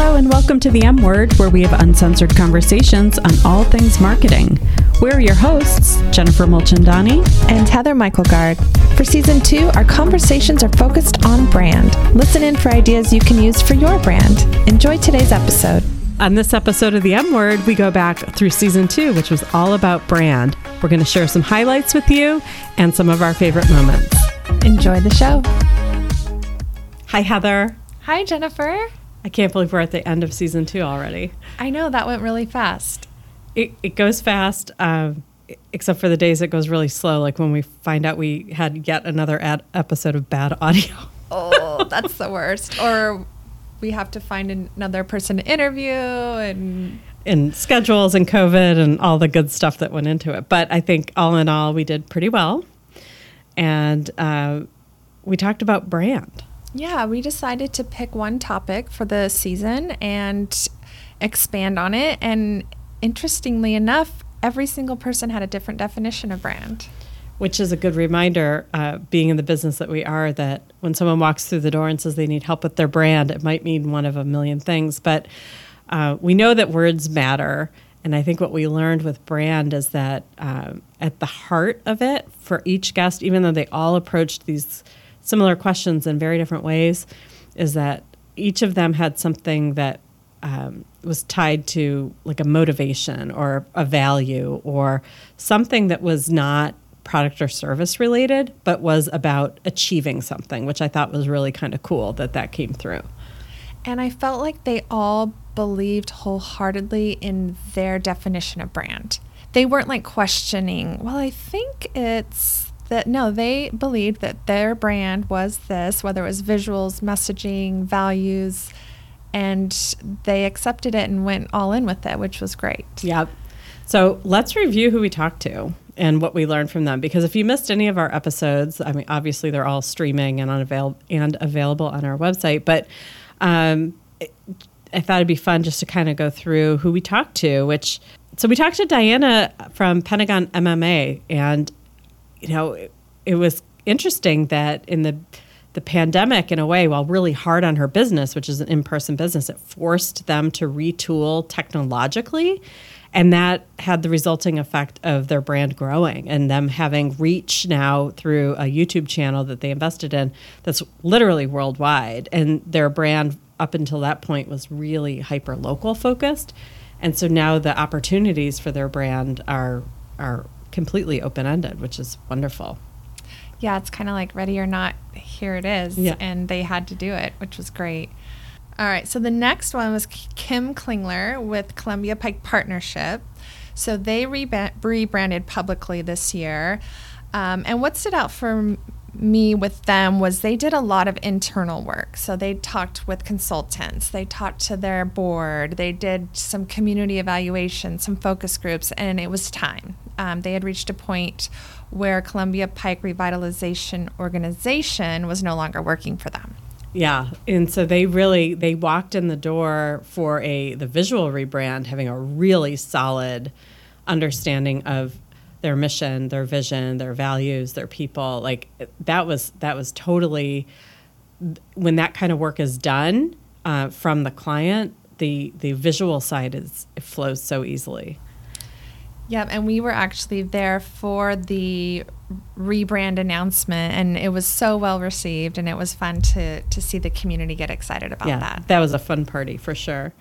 Hello, and welcome to the M Word, where we have uncensored conversations on all things marketing. We're your hosts, Jennifer Mulchandani and Heather Myklegard. For season two, our conversations are focused on brand. Listen in for ideas you can use for your brand. Enjoy today's episode. On this episode of the M Word, we go back through season two, which was all about brand. We're going to share some highlights with you and some of our favorite moments. Enjoy the show. Hi, Heather. Hi, Jennifer. I can't believe we're at the end of season two already. I know that went really fast. It, it goes fast, um, except for the days it goes really slow, like when we find out we had yet another ad- episode of bad audio. Oh, that's the worst. Or we have to find another person to interview and and schedules and COVID and all the good stuff that went into it. But I think all in all, we did pretty well, and uh, we talked about brand. Yeah, we decided to pick one topic for the season and expand on it. And interestingly enough, every single person had a different definition of brand. Which is a good reminder, uh, being in the business that we are, that when someone walks through the door and says they need help with their brand, it might mean one of a million things. But uh, we know that words matter. And I think what we learned with brand is that um, at the heart of it, for each guest, even though they all approached these similar questions in very different ways, is that each of them had something that um, was tied to like a motivation or a value or something that was not product or service related, but was about achieving something, which I thought was really kind of cool that that came through. And I felt like they all believed wholeheartedly in their definition of brand. They weren't like questioning, well, I think it's that no, they believed that their brand was this, whether it was visuals, messaging, values, and they accepted it and went all in with it, which was great. Yep. So let's review who we talked to and what we learned from them. Because if you missed any of our episodes, I mean, obviously they're all streaming and unavail- and available on our website. But um, I thought it'd be fun just to kind of go through who we talked to. Which so we talked to Diana from Pentagon MMA, and you know, it, it was interesting that in the the pandemic, in a way, while really hard on her business, which is an in person business, it forced them to retool technologically. And that had the resulting effect of their brand growing and them having reach now through a YouTube channel that they invested in that's literally worldwide. And their brand, up until that point, was really hyper local focused. And so now the opportunities for their brand are, are completely open ended, which is wonderful. Yeah, it's kind of like ready or not, here it is. Yeah. And they had to do it, which was great. All right, so the next one was Kim Klingler with Columbia Pike Partnership. So they rebranded publicly this year. Um, and what stood out for me with them was they did a lot of internal work. So they talked with consultants, they talked to their board, they did some community evaluation, some focus groups, and it was time. Um, they had reached a point where Columbia Pike Revitalization Organization was no longer working for them. Yeah, and so they really they walked in the door for a the visual rebrand, having a really solid understanding of their mission, their vision, their values, their people. Like that was that was totally when that kind of work is done uh, from the client. The the visual side is it flows so easily. Yep, and we were actually there for the rebrand announcement, and it was so well received, and it was fun to to see the community get excited about yeah, that. That was a fun party for sure.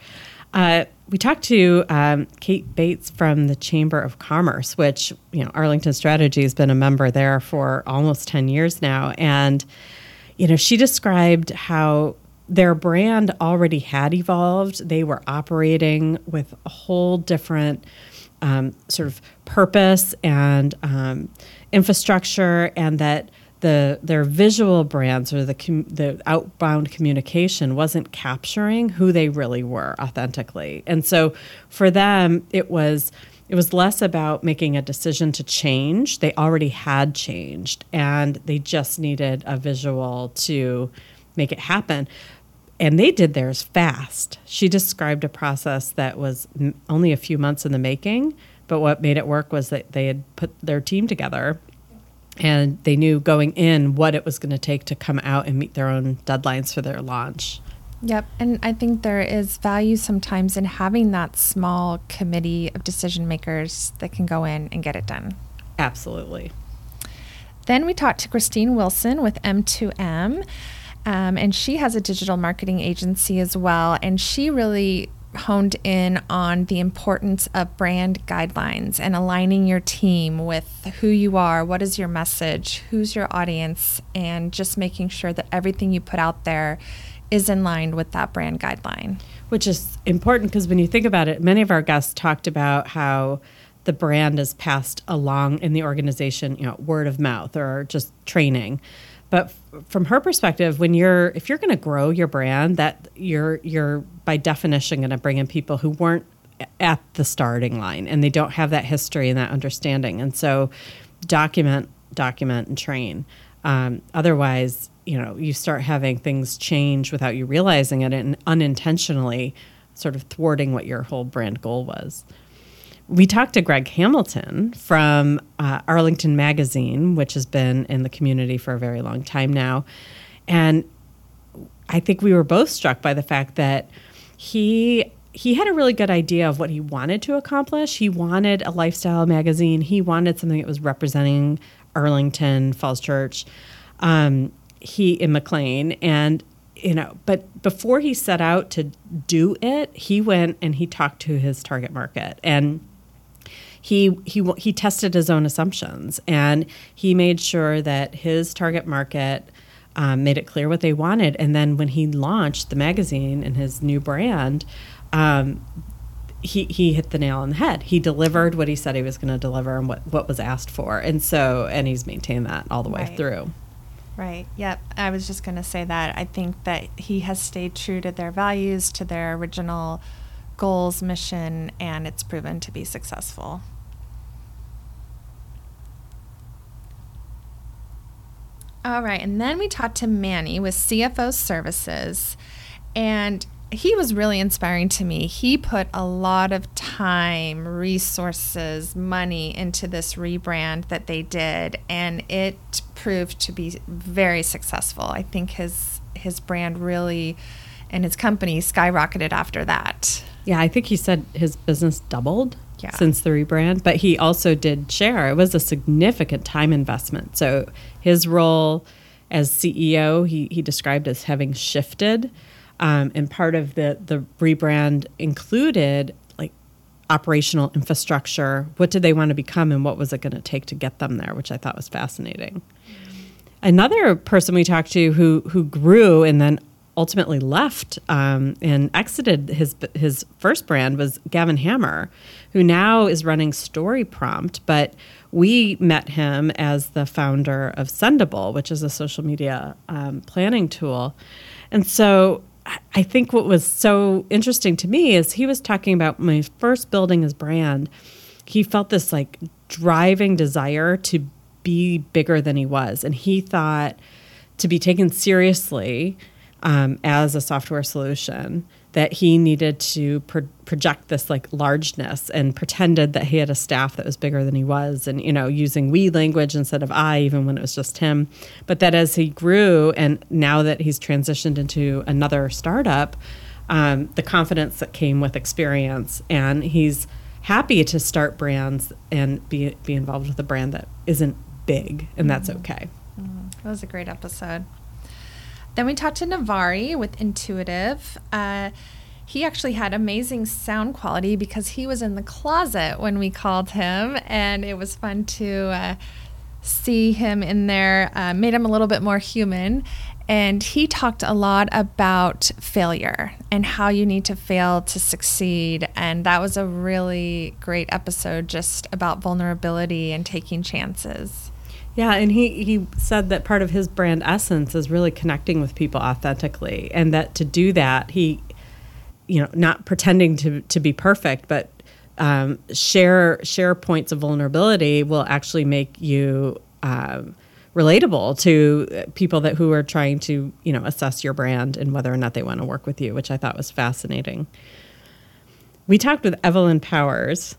Uh, we talked to um, Kate Bates from the Chamber of Commerce, which you know Arlington Strategy has been a member there for almost ten years now, and you know she described how their brand already had evolved. They were operating with a whole different um, sort of purpose and um, infrastructure, and that the their visual brands or the com- the outbound communication wasn't capturing who they really were authentically. And so for them, it was it was less about making a decision to change. They already had changed, and they just needed a visual to make it happen and they did theirs fast. She described a process that was only a few months in the making, but what made it work was that they had put their team together and they knew going in what it was going to take to come out and meet their own deadlines for their launch. Yep. And I think there is value sometimes in having that small committee of decision makers that can go in and get it done. Absolutely. Then we talked to Christine Wilson with M2M, um, and she has a digital marketing agency as well. And she really honed in on the importance of brand guidelines and aligning your team with who you are, what is your message, who's your audience, and just making sure that everything you put out there is in line with that brand guideline. Which is important because when you think about it, many of our guests talked about how the brand is passed along in the organization, you know, word of mouth or just training. But from her perspective, when you're if you're going to grow your brand, that you're you're by definition going to bring in people who weren't at the starting line and they don't have that history and that understanding. And so, document, document, and train. Um, otherwise, you know, you start having things change without you realizing it and unintentionally sort of thwarting what your whole brand goal was we talked to Greg Hamilton from uh, Arlington Magazine, which has been in the community for a very long time now. And I think we were both struck by the fact that he he had a really good idea of what he wanted to accomplish. He wanted a lifestyle magazine. He wanted something that was representing Arlington, Falls Church, um, he in McLean, and you know. But before he set out to do it, he went and he talked to his target market and he he he tested his own assumptions and he made sure that his target market um, made it clear what they wanted. And then when he launched the magazine and his new brand, um, he he hit the nail on the head. He delivered what he said he was going to deliver and what what was asked for. And so and he's maintained that all the way right. through. Right. Yep. I was just going to say that. I think that he has stayed true to their values, to their original goals, mission, and it's proven to be successful. All right. And then we talked to Manny with CFO Services. And he was really inspiring to me. He put a lot of time, resources, money into this rebrand that they did, and it proved to be very successful. I think his his brand really and his company skyrocketed after that. Yeah, I think he said his business doubled yeah. since the rebrand, but he also did share. It was a significant time investment. So his role as CEO, he, he described as having shifted. Um, and part of the, the rebrand included like operational infrastructure. What did they want to become and what was it going to take to get them there, which I thought was fascinating. Another person we talked to who, who grew and then ultimately left um, and exited his his first brand was Gavin Hammar, who now is running Story Prompt. But we met him as the founder of Sendible, which is a social media um, planning tool. And so I think what was so interesting to me is he was talking about was first building his brand, he felt this like driving desire to be bigger than he was. And he thought to be taken seriously um, as a software solution that he needed to pro- project this like largeness and pretended that he had a staff that was bigger than he was and you know using we language instead of i even when it was just him but that as he grew and now that he's transitioned into another startup um, the confidence that came with experience and he's happy to start brands and be be involved with a brand that isn't big and that's mm-hmm. okay mm-hmm. that was a great episode then we talked to Navari with Intuitive. Uh, he actually had amazing sound quality because he was in the closet when we called him, and it was fun to uh, see him in there. Uh, made him a little bit more human. And he talked a lot about failure and how you need to fail to succeed. And that was a really great episode just about vulnerability and taking chances. Yeah, and he, he said that part of his brand essence is really connecting with people authentically, and that to do that, he, you know, not pretending to, to be perfect, but um, share share points of vulnerability will actually make you um, relatable to people that who are trying to you know assess your brand and whether or not they want to work with you, which I thought was fascinating. We talked with Evelyn Powers.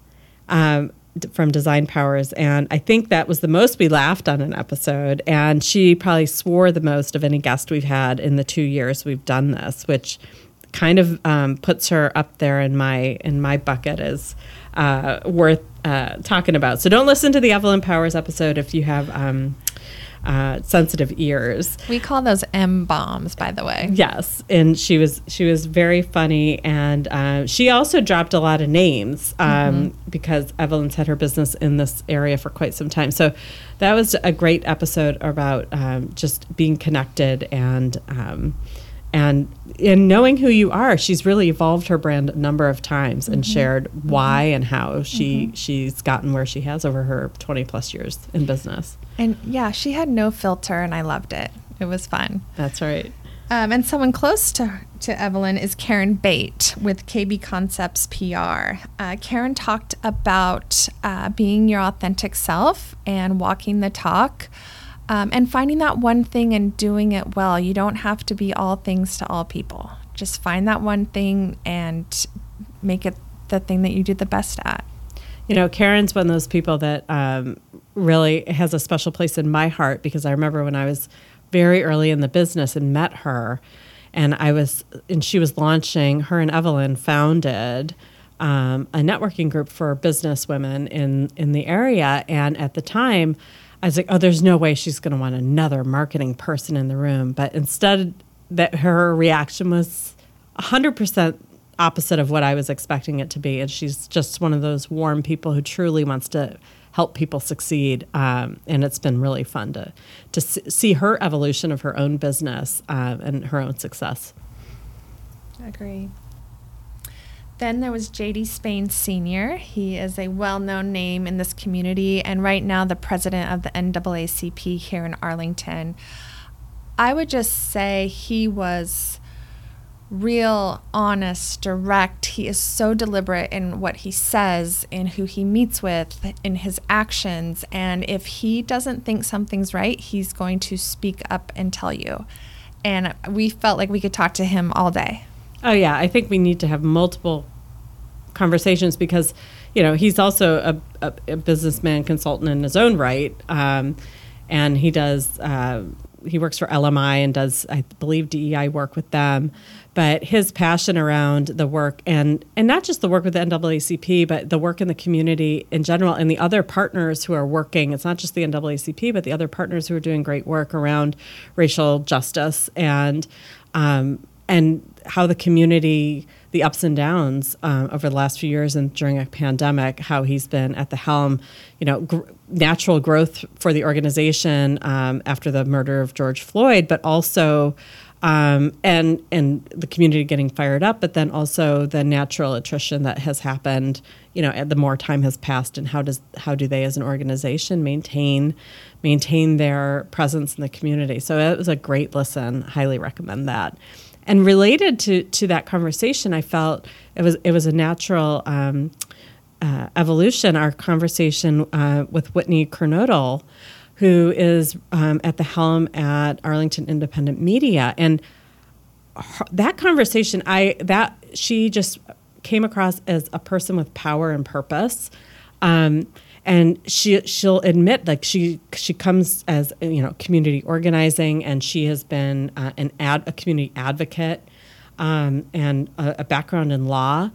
Um, from Design Powers, and I think that was the most we laughed on an episode. And she probably swore the most of any guest we've had in the two years we've done this, which kind of um, puts her up there in my in my bucket as uh, worth uh, talking about. So don't listen to the Evelyn Powers episode if you have um, uh, sensitive ears. We call those M bombs, by the way. Yes, and she was she was very funny, and uh, she also dropped a lot of names um, because Evelyn's had her business in this area for quite some time. So that was a great episode about um, just being connected and. Um, and in knowing who you are, she's really evolved her brand a number of times and shared why and how she she's gotten where she has over her twenty plus years in business. And yeah, she had no filter, and I loved it. It was fun. That's right. Um, and someone close to, to Evelyn is Karen Bate with KB Concepts PR. Uh, Karen talked about uh, being your authentic self and walking the talk um, and finding that one thing and doing it well. You don't have to be all things to all people. Just find that one thing and make it the thing that you do the best at. You know, Karen's one of those people that um, really has a special place in my heart because I remember when I was very early in the business and met her, and I was, and she was launching. Her and Evelyn founded um, a networking group for business women in in the area, and at the time, I was like, oh, there's no way she's going to want another marketing person in the room. But instead, that her reaction was 100% opposite of what I was expecting it to be. And she's just one of those warm people who truly wants to help people succeed. Um, and it's been really fun to, to see her evolution of her own business um, and her own success. Agree. Then there was JD Spain Sr. He is a well known name in this community and right now the president of the NAACP here in Arlington. I would just say he was real, honest, direct. He is so deliberate in what he says, in who he meets with, in his actions. And if he doesn't think something's right, he's going to speak up and tell you. And we felt like we could talk to him all day. Oh yeah, I think we need to have multiple conversations because you know he's also a, a, a businessman consultant in his own right, um, and he does uh, he works for LMI and does I believe DEI work with them. But his passion around the work and and not just the work with the NAACP, but the work in the community in general, and the other partners who are working. It's not just the NAACP, but the other partners who are doing great work around racial justice and um, and how the community, the ups and downs um, over the last few years and during a pandemic, how he's been at the helm, you know, gr- natural growth for the organization um, after the murder of George Floyd, but also. Um, and and the community getting fired up, but then also the natural attrition that has happened. You know, the more time has passed, and how does how do they as an organization maintain maintain their presence in the community? So it was a great listen. Highly recommend that and related to to that conversation, I felt it was it was a natural um, uh, evolution. Our conversation uh, with Whitney Kernodle, who is um, at the helm at Arlington Independent Media, and her, that conversation, I that she just came across as a person with power and purpose. Um, and she she'll admit like she she comes as you know community organizing and she has been uh, an ad a community advocate um, and a, a, background in law.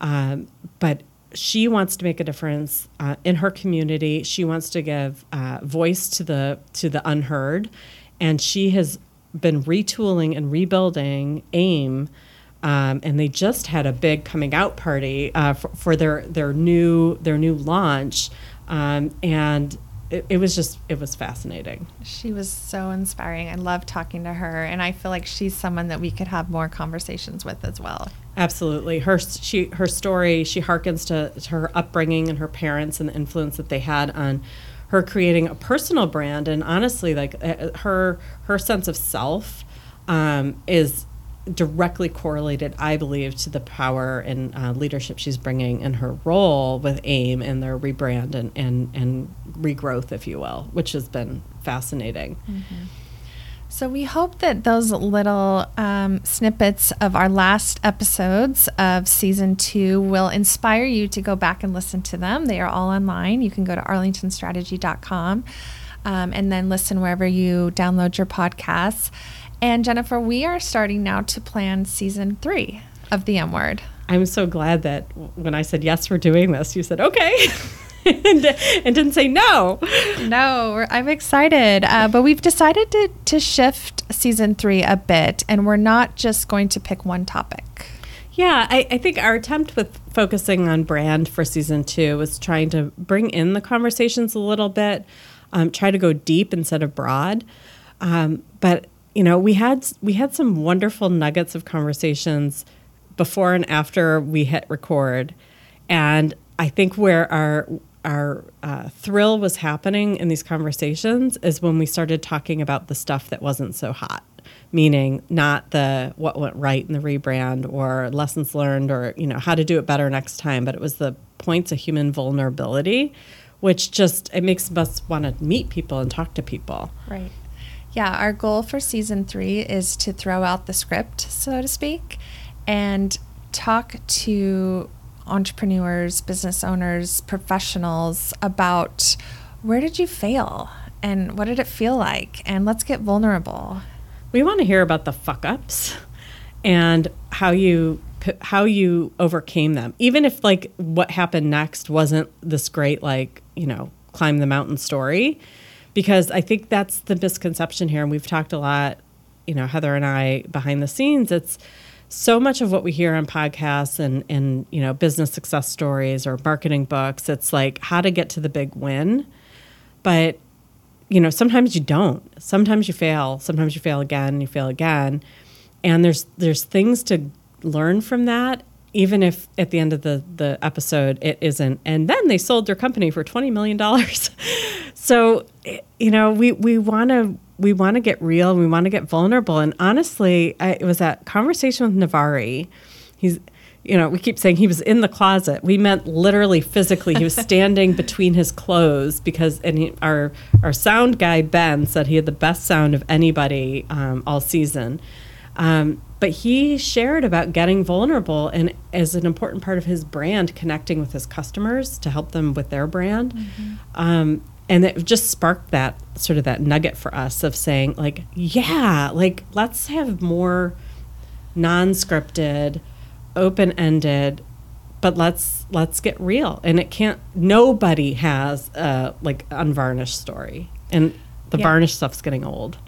Um, but she wants to make a difference uh, in her community. She wants to give uh, voice to the to the unheard. And she has been retooling and rebuilding AIM um, and they just had a big coming out party uh, for, for, their their new their new launch, um, and it, it, was just it was fascinating. She was so inspiring. I love talking to her, and I feel like she's someone that we could have more conversations with as well. Absolutely, her she her story she harkens to, to her upbringing and her parents and the influence that they had on her creating a personal brand, and honestly, like uh, her her sense of self um, is directly correlated, I believe, to the power and uh, leadership she's bringing in her role with AIM and their rebrand and, and, and regrowth, if you will, which has been fascinating. Mm-hmm. So we hope that those little um, snippets of our last episodes of season two will inspire you to go back and listen to them. They are all online. You can go to arlingtonstrategy.com um, and then listen wherever you download your podcasts. And Jennifer, we are starting now to plan season three of the M Word. I'm so glad that when I said yes, we're doing this, you said okay. and, and, didn't say no. No, I'm excited. Uh, but we've decided to, to shift season three a bit, and we're not just going to pick one topic. Yeah, I, I think our attempt with focusing on brand for season two was trying to bring in the conversations a little bit, um, try to go deep instead of broad. Um, but you know, we had we had some wonderful nuggets of conversations before and after we hit record, and I think where our our uh, thrill was happening in these conversations is when we started talking about the stuff that wasn't so hot meaning not the what went right in the rebrand or lessons learned or you know how to do it better next time but it was the points of human vulnerability which just it makes us want to meet people and talk to people. Right yeah our goal for season three is to throw out the script so to speak and talk to entrepreneurs, business owners, professionals about where did you fail and what did it feel like? And let's get vulnerable. We want to hear about the fuck ups and how you how you overcame them. Even if like what happened next wasn't this great like, you know, climb the mountain story because I think that's the misconception here and we've talked a lot, you know, Heather and I behind the scenes. It's so much of what we hear on podcasts and, and you know business success stories or marketing books it's like how to get to the big win. But you know sometimes you don't. Sometimes you fail. Sometimes you fail again you fail again. And there's there's things to learn from that even if at the end of the the episode it isn't. And then they sold their company for 20 million dollars. So you know we we want to we want to get real we want to get vulnerable. And honestly I, it was that conversation with navari. He's you know we keep saying he was in the closet. We meant literally physically. He was standing between his clothes because and he, our our sound guy ben said he had the best sound of anybody um, all season. Um, but he shared about getting vulnerable and as an important part of his brand connecting with his customers to help them with their brand. Mm-hmm. um, and it just sparked that sort of that nugget for us of saying like yeah like let's have more non-scripted open-ended but let's let's get real. And it can't nobody has a like unvarnished story. And the yeah. varnished stuff's getting old.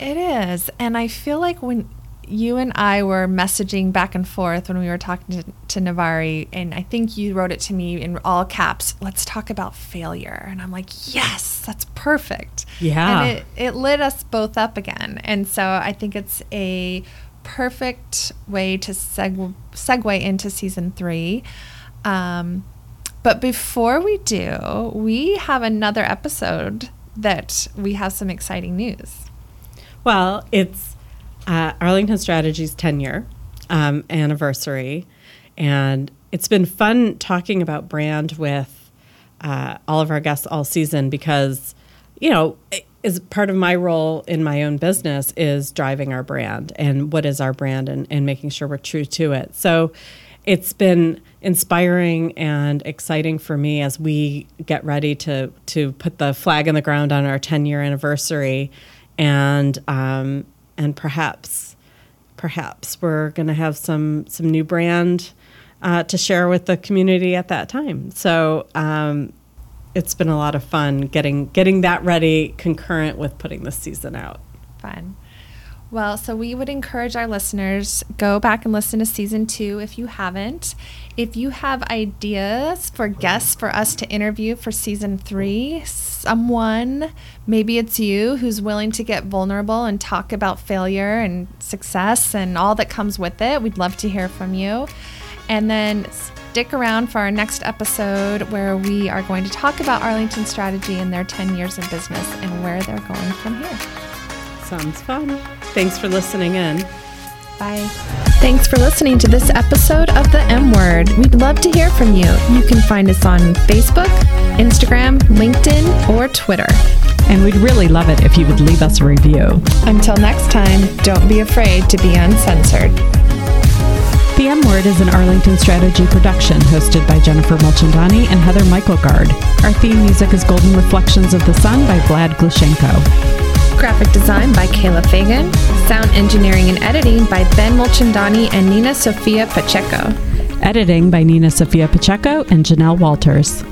It is. And i feel like when you and I were messaging back and forth when we were talking to, to Navari, and I think you wrote it to me in all caps. Let's talk about failure, and I'm like, yes, that's perfect. Yeah, and it it lit us both up again, and so I think it's a perfect way to seg- segue into season three. Um, but before we do, we have another episode that we have some exciting news. Well, it's uh, Arlington Strategy's 10 year um, anniversary. And it's been fun talking about brand with uh, all of our guests all season because, you know, as part of my role in my own business is driving our brand and what is our brand and, and making sure we're true to it. So it's been inspiring and exciting for me as we get ready to to put the flag in the ground on our 10 year anniversary and um, and perhaps perhaps we're going to have some some new brand uh, to share with the community at that time. So um, it's been a lot of fun getting getting that ready concurrent with putting this season out. Fun. Well, so we would encourage our listeners go back and listen to season two if you haven't. If you have ideas for guests for us to interview for season three, someone, maybe it's you, who's willing to get vulnerable and talk about failure and success and all that comes with it, we'd love to hear from you. And then stick around for our next episode where we are going to talk about Arlington Strategy and their 10 years of business and where they're going from here. Sounds fun. Thanks for listening in. Bye. Thanks for listening to this episode of The M Word. We'd love to hear from you. You can find us on Facebook, Instagram, LinkedIn, or Twitter. and we'd really love it if you would leave us a review. Until next time, don't be afraid to be uncensored. The M Word is an Arlington Strategy production hosted by Jennifer Mulchandani and Heather Myklegard. Our theme music is Golden Reflections of the Sun by Vlad Glushenko. Graphic design by Kayla Fagan. Sound engineering and editing by Ben Mulchandani and Nina Sofia Pacheco. Editing by Nina Sofia Pacheco and Janelle Walters.